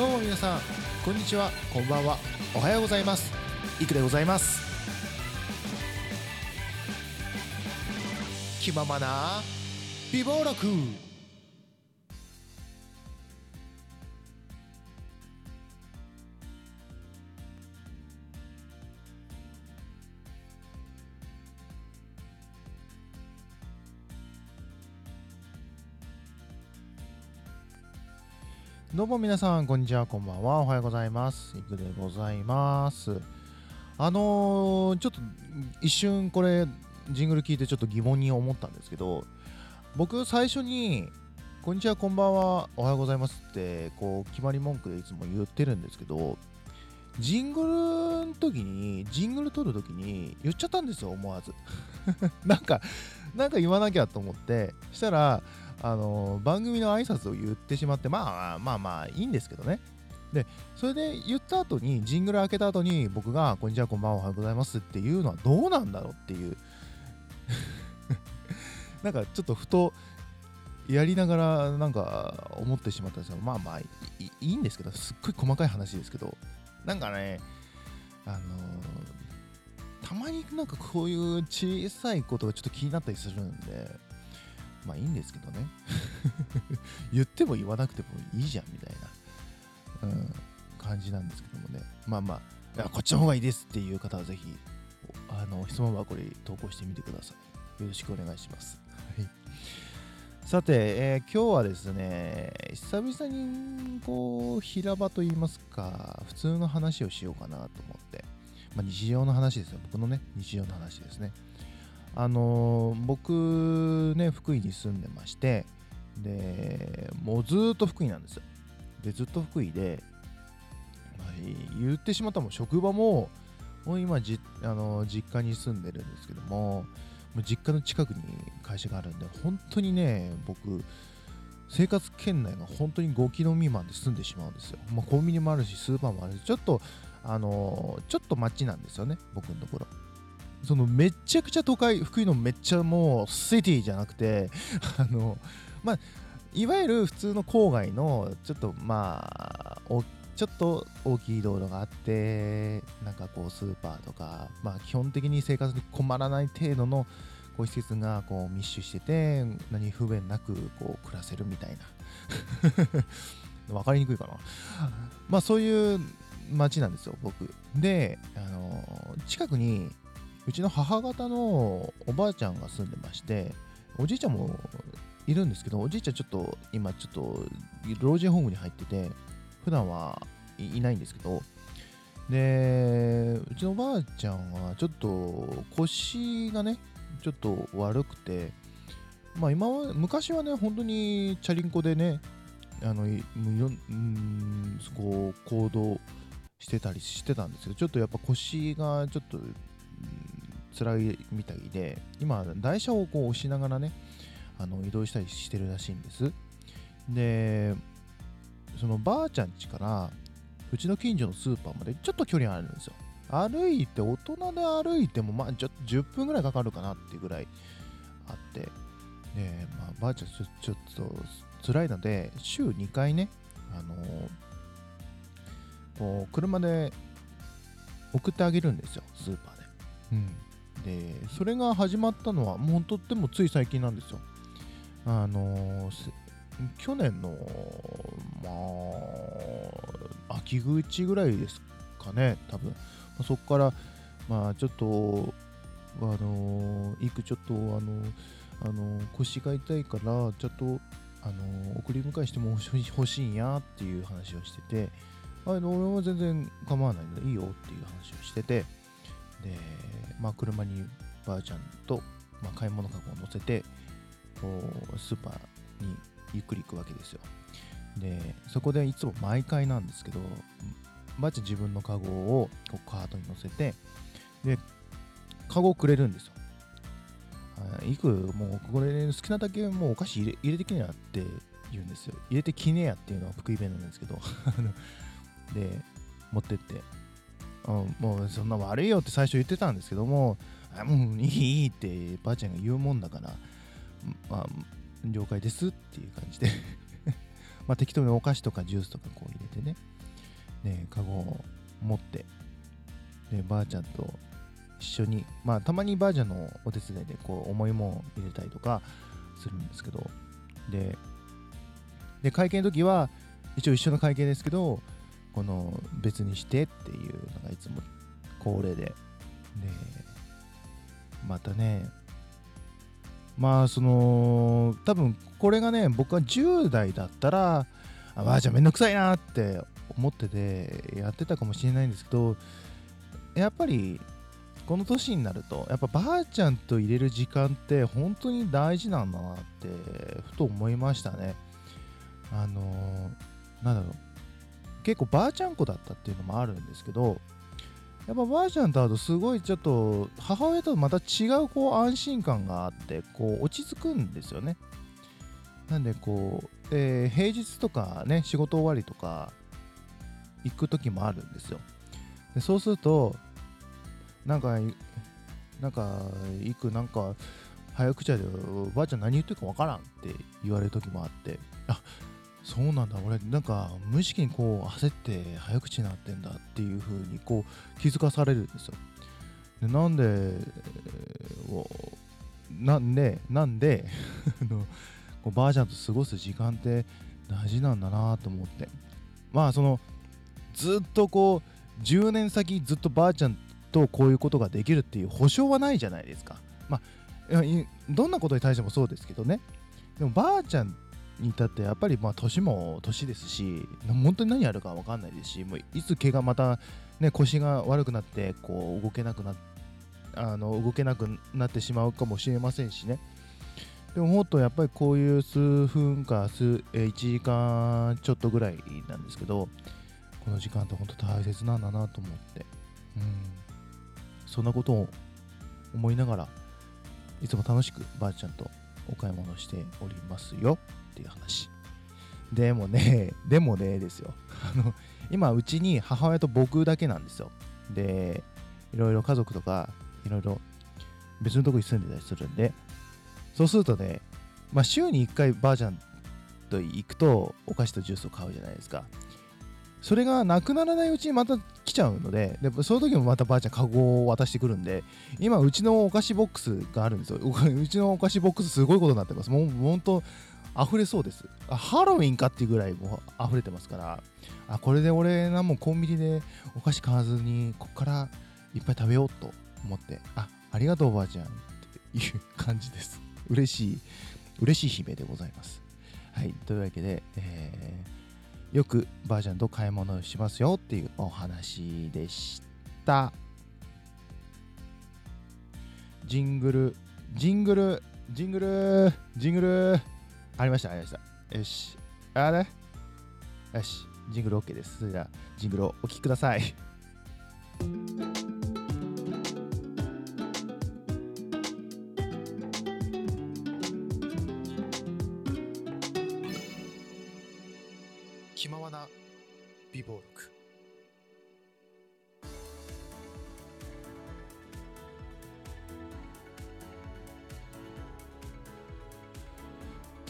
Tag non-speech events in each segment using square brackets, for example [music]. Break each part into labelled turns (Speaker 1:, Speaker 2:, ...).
Speaker 1: どうも皆さんこんにちは。こんばんは。おはようございます。いくでございます。気ままな美貌録。どうも皆さん、こんにちは、こんばんは、おはようございます。いくでございます。あのー、ちょっと一瞬これ、ジングル聞いてちょっと疑問に思ったんですけど、僕最初に、こんにちは、こんばんは、おはようございますって、こう、決まり文句でいつも言ってるんですけど、ジングルの時に、ジングル撮る時に言っちゃったんですよ、思わず。[laughs] なんか、なんか言わなきゃと思って、したら、あの番組の挨拶を言ってしまって、まあまあまあいいんですけどね。で、それで言った後に、ジングル開けた後に、僕が、こんにちは、こんばんは、おはようございますっていうのはどうなんだろうっていう。[laughs] なんかちょっとふと、やりながら、なんか思ってしまったんですよ。まあまあいい、いいんですけど、すっごい細かい話ですけど、なんかね、あのーたまになんかこういう小さいことがちょっと気になったりするんで、まあいいんですけどね。[laughs] 言っても言わなくてもいいじゃんみたいな、うん、感じなんですけどもね。まあまあ、いやこっちの方がいいですっていう方はぜひ、あの質問箱に投稿してみてください。よろしくお願いします。はい、さて、えー今日はですね、久々にこう平場といいますか、普通の話をしようかなと思って、まあ、日常の話ですよ。僕のね、日常の話ですね。あの僕ね福井に住んでましてでもうずっと福井なんですよ。でずっと福井で、まあ言ってしまったも職場ももう今じ、あの実家に住んでるんですけどももう実家の近くに会社があるんで本当にね僕生活圏内が本当に5キロ未満で住んでしまうんですよ、まあ、コンビニもあるしスーパーもあるしちょっとあのちょっと街なんですよね僕のところ。そのめちゃくちゃ都会福井のめっちゃもうシティじゃなくて [laughs] あのまあいわゆる普通の郊外のちょっとまあおちょっと大きい道路があってなんかこうスーパーとかまあ基本的に生活に困らない程度のこう施設がこう密集してて何不便なくこう暮らせるみたいな。[laughs] わかりにくいかな。まあそういう街なんですよ僕。であの近くにうちの母方のおばあちゃんが住んでまして、おじいちゃんもいるんですけど、おじいちゃんちょっと今ちょっと老人ホームに入ってて、普段はいないんですけど、で、うちのおばあちゃんはちょっと腰がね、ちょっと悪くて、まあ今は、昔はね、本当にチャリンコでね、あの、いろんうーん、こう、行動してたりしてたんですけど、ちょっとやっぱ腰がちょっと、辛いみたいで今台車をこう押しながらねあの移動したりしてるらしいんです。でそのばあちゃん家からうちの近所のスーパーまでちょっと距離あるんですよ。歩いて大人で歩いてもまあちょっと10分ぐらいかかるかなっていうぐらいあって。で、まあ、ばあちゃんちちょっと辛いので週2回ねあのこう車で送ってあげるんですよスーパーで。うん。でそれが始まったのはもうとってもつい最近なんですよ。あの去年のまあ秋口ぐらいですかね多分。まあそこからまあちょっとあのいくちょっとあのあの腰が痛いからちょっとあの送り迎えしても欲しい欲しいんやっていう話をしててあの俺は全然構わないのでいいよっていう話をしててで、まあ、車にばあちゃんと、まあ、買い物かごを乗せてこうスーパーにゆっくり行くわけですよ。でそこでいつも毎回なんですけどばあちゃん自分のカゴをこうカートに乗せてでカゴをくれるんですよ。いくもうこれ好きなだけもうお菓子入れ入れてきねやって言うんですよ。入れてきねやっていうのは福井弁なんですけど [laughs] で持ってって。うんもうそんな悪いよって最初言ってたんですけども、あもういいってばあちゃんが言うもんだから、まあ、了解ですっていう感じで。[laughs] まあ、適当にお菓子とかジュースとかこう入れてね、ね、カゴを持って、で、ばあちゃんと一緒に、まあ、たまにばあちゃんのお手伝いで、こう、重いもん入れたりとかするんですけど、で、で会見の時は、一応一緒の会見ですけど、この別にしてっていうのがいつも恒例で、で、またね、まあその多分これがね僕は10代だったらあばあちゃんめんどくさいなって思っててやってたかもしれないんですけどやっぱりこの年になるとやっぱばあちゃんと入れる時間って本当に大事なんだなってふと思いましたね。あのー、なんだろう。結構ばあちゃん子だったっていうのもあるんですけどやっぱばあちゃんと会うとすごいちょっと母親とまた違うこう安心感があってこう落ち着くんですよね。なんでこう、えー、平日とかね仕事終わりとか行く時もあるんですよ。でそうするとなんかなんか行くなんか早口でばあちゃん何言ってるかわからんって言われる時もあってあそうなんだ。俺なんか無意識にこう焦って早口になってんだっていう風にこう気づかされるんですよ。でなんでなんでなんで [laughs] こうばあちゃんと過ごす時間って大事なんだなと思って。まあそのずっとこう10年先ずっとばあちゃんとこういうことができるっていう保証はないじゃないですか。まあどんなことに対してもそうですけどね。でもばあちゃん至ってやっぱりまあ年も年ですし本当に何やるか分かんないですしもういつ怪我また、ね、腰が悪くなってこう動けなくなあの動けなくなってしまうかもしれませんしね。でももっとやっぱりこういう数分か数1時間ちょっとぐらいなんですけどこの時間って本当大切なんだなと思って。うん。そんなことを思いながらいつも楽しくばあちゃんとお買い物しておりますよ。っていう話。でもね、[laughs] でもねですよ。[laughs] あの、今、うちに母親と僕だけなんですよ。で、いろいろ家族とか、いろいろ別のとこに住んでたりするんで、そうするとね、まあ、週に1回ばあちゃんと行くと、お菓子とジュースを買うじゃないですか。それがなくならないうちにまた来ちゃうので、でその時もまたばあちゃんカゴを渡してくるんで、今、うちのお菓子ボックスがあるんですよ。[laughs] うちのお菓子ボックスすごいことになってます。もう本当、溢れそうです。ハロウィンかっていうぐらいもう溢れてますから、あ、これで俺なもうコンビニでお菓子買わずに、こっからいっぱい食べようと思って、あ、ありがとうおばあちゃんっていう感じです。嬉しい、嬉しい姫でございます。はい、というわけで、えー、よくばあちゃんと買い物をしますよっていうお話でした。ジングル、ジングル、ジングル、ジングル、ありました、ありました。よし。あれ？よし。ジングル OK です。それでは、ジングルをお聴きください。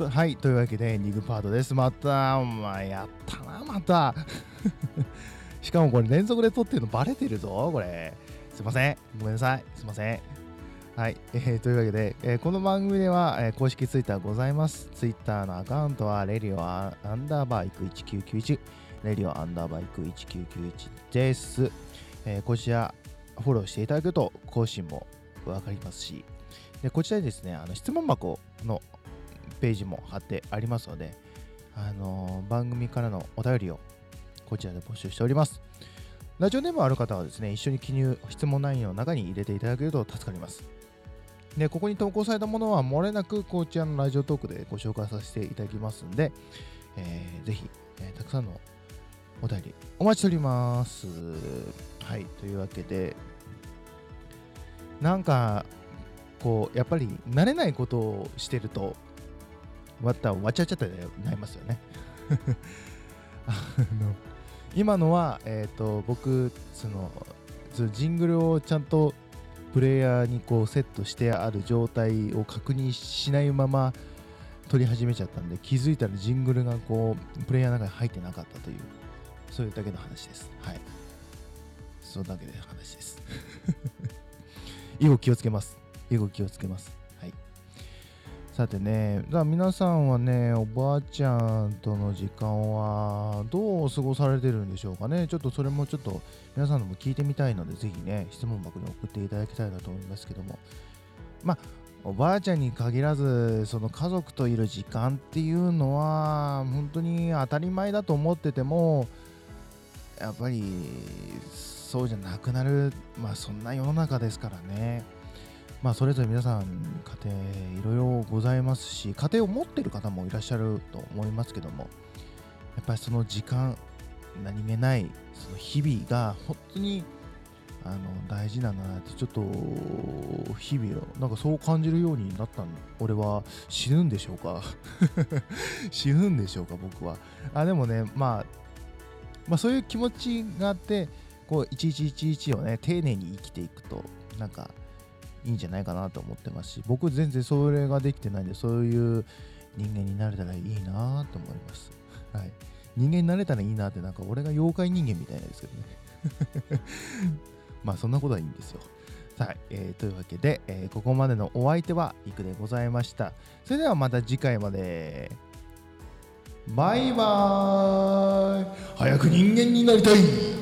Speaker 1: とはい、というわけでエンディングパートです。また、お前やったな、また。[laughs] しかもこれ連続で撮ってるのバレてるぞ、これ。すいません。ごめんなさい。すいません。はい、えー、というわけで、えー、この番組では、えー、公式ツイッターございます。ツイッターのアカウントは、レディオアンダーバーイク1991、レディオアンダーバーイク1991です。えー、こちら、フォローしていただくと更新もわかりますし、でこちらにですね、あの質問箱のページも貼ってありますので、あのー、番組からのお便りをこちらで募集しております。ラジオネームある方はですね、一緒に記入、質問内容の中に入れていただけると助かります。で、ここに投稿されたものは漏れなくこちらのラジオトークでご紹介させていただきますんで、えー、ぜひ、えー、たくさんのお便りお待ちしております。はい、というわけで、なんか、こう、やっぱり慣れないことをしてると、わったわちゃちゃってなりますよね。[laughs] あの今のは、えーと、僕そのジングルをちゃんとプレイヤーにこうセットしてある状態を確認しないまま撮り始めちゃったんで気づいたらジングルがこうプレイヤーの中に入ってなかったというそういうだけの話です。はい。それだけで話です。[laughs] 以後気をつけます。以後気をつけます。さてね、だ皆さんはね、おばあちゃんとの時間はどう過ごされてるんでしょうかね。ちょっとそれもちょっと皆さんのも聞いてみたいので、ぜひね、質問箱に送っていただきたいなと思いますけども。まあ、おばあちゃんに限らず、その家族といる時間っていうのは、本当に当たり前だと思ってても、やっぱりそうじゃなくなる、まあそんな世の中ですからね。まあ、それぞれ皆さん、家庭いろいろございますし、家庭を持っている方もいらっしゃると思いますけども、やっぱりその時間、何気ないその日々が本当にあの大事なんだなって、ちょっと日々なんかそう感じるようになったの。俺は死ぬんでしょうか？[laughs] 死ぬんでしょうか、僕は。あでもね、まあ、まあ、そういう気持ちがあって、こう、一日一日をね、丁寧に生きていくと、なんか、いいんじゃないかなと思ってますし、僕全然それができてないんで、そういう人間になれたらいいなと思います。はい。人間になれたらいいなって、なんか俺が妖怪人間みたいなんですけどね。[laughs] まあそんなことはいいんですよ。さあ、えー、というわけで、えー、ここまでのお相手はいくでございました。それではまた次回まで。バイバーイ早く人間になりたい